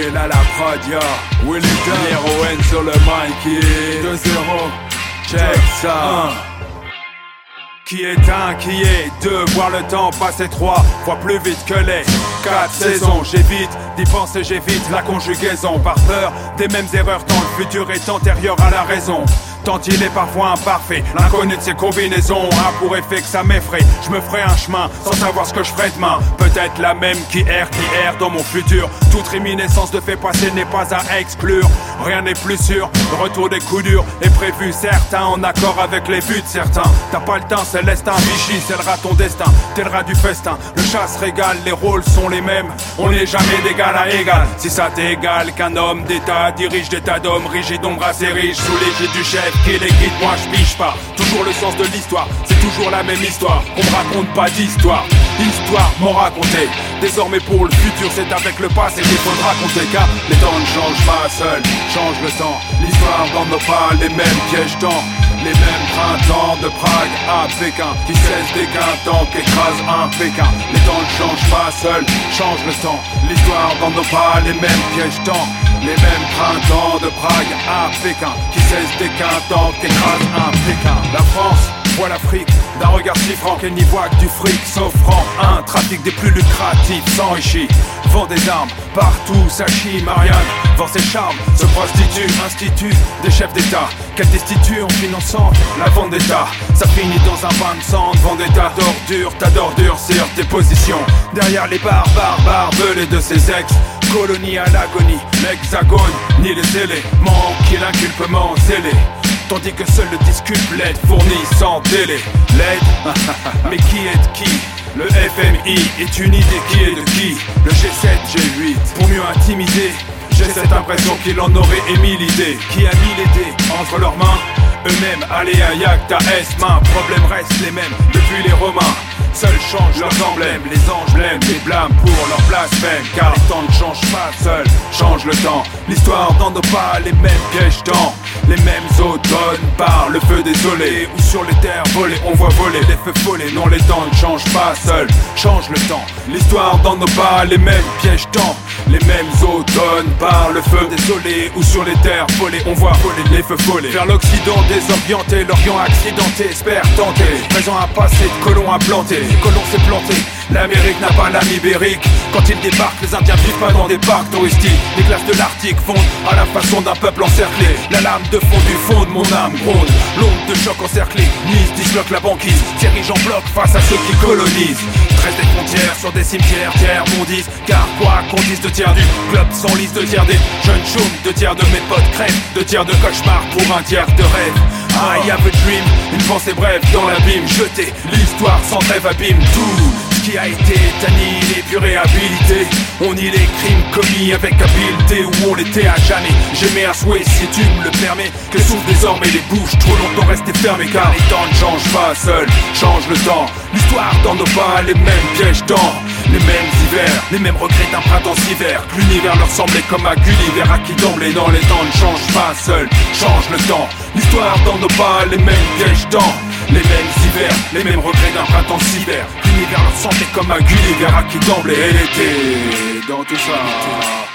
Will à la prod, Will Héroïne sur le mic, 2-0. Check ça. Qui est un, qui est deux, voir le temps passer trois fois plus vite que les quatre saisons. J'évite d'y penser, j'évite la conjugaison. Par peur des mêmes erreurs tant le futur est antérieur à la raison tant il est parfois imparfait. L'inconnu de ses combinaisons a pour effet que ça m'effraie. Je me ferai un chemin sans savoir ce que je ferai demain. Peut-être la même qui erre, qui erre dans mon futur. Toute réminiscence de fait passé n'est pas à exclure. Rien n'est plus sûr. Le retour des coups durs est prévu, certains en accord avec les buts certains. T'as pas le temps, c'est l'estin, Vichy, c'est le rat ton destin. T'es du festin. Le chasse régale, les rôles sont les mêmes. On n'est jamais d'égal à égal. Si ça t'égale qu'un homme d'État dirige des tas d'hommes rigides, ombre assez riches sous l'égide du chef qui les guide, moi je piche pas. Toujours le sens de l'histoire, c'est toujours la même histoire. On me raconte pas d'histoire, histoire m'en raconter. Désormais pour le futur, c'est avec le passé qu'il faudra compter. Car les temps ne changent pas seuls, change le temps. L'histoire nos pas les mêmes pièges temps. Les mêmes printemps de Prague à Pékin Qui cessent dès qu'un temps qu'écrase un Pékin. Les temps ne changent pas seuls, change le temps. L'histoire dans nos pas, les mêmes pièges temps Les mêmes printemps de Prague à Pékin Qui cessent dès qu'un temps qu'écrase un Pékin. La France voit l'Afrique. D'un regard si franc qu'elle n'y voit que du fric. S'offrant un trafic des plus lucratifs s'enrichit. Vend des armes partout chie Marianne. Vend ses charmes se prostitue institut des chefs d'État. Qu'elle destitue en finançant la vendetta ça finit dans un bain de sang vendetta d'ordure ta d'ordure sur tes positions. Derrière les barbares barbelés de ses ex. Colonie à l'agonie l'hexagone. Ni les éléments qui l'inculpement zélé Tandis que seul le disque l'aide fournit sans délai L'aide Mais qui est de qui? Le FMI est une idée. Qui est de qui? Le G7, G8 Pour mieux intimider J'ai cette impression qu'il en aurait émis l'idée. Qui a mis les dés entre leurs mains? Eux-mêmes, allez un Yakta S main Problèmes restent les mêmes. Depuis les Romains Seuls changent leurs emblèmes, les anges blêmes, les blâmes pour leur blasphème. Car les temps ne changent pas seuls, change le temps. L'histoire dans nos pas, les mêmes pièges temps. Les mêmes automnes. Par le feu désolé Ou sur les terres volées on voit voler les feux volés Non les temps ne changent pas seuls, change le temps. L'histoire dans nos pas, les mêmes pièges temps Les mêmes automnes. Par le feu désolé Ou sur les terres volées on voit voler les feux volés Vers l'Occident désorienté, l'Orient accidenté Espère tenter, présent à passer, colon à planter S'est planté. L'Amérique n'a pas l'âme ibérique Quand ils débarquent, les Indiens vivent pas dans des parcs touristiques. Les glaces de l'Arctique fondent à la façon d'un peuple encerclé. La lame de fond du fond de mon âme gronde. L'onde de choc encerclée, Nice disloque la banquise. Dirige en bloc face à ceux qui colonisent Des frontières sur des cimetières, tiers mondise Car quoi qu'on dise de tiers du club sans liste de tiers des jeunes chaumes De tiers de mes potes crèves, de tiers de cauchemar pour un tiers de rêve. I have a dream, une pensée brève dans l'abîme Jeter l'histoire sans trêve abîme. Tout qui a été annihilé, puis réhabilité. On nie les crimes commis avec habileté, où on l'était à jamais. J'aimais un souhait, si tu me le permets, que s'ouvrent désormais les bouches, trop longtemps restées fermées, car les temps ne changent pas seuls, change le temps. L'histoire dans nos pas, les mêmes pièges temps. Les mêmes hivers, les mêmes regrets d'un printemps hiver L'univers leur semblait comme un Gulliver à qui d'emblée dans les temps ne change pas seul, change le temps L'histoire dans nos pas, les mêmes pièges temps les mêmes hivers, les mêmes regrets d'un printemps hiver L'univers leur semblait comme un Gulliver qui d'emblée elle était dans tout ça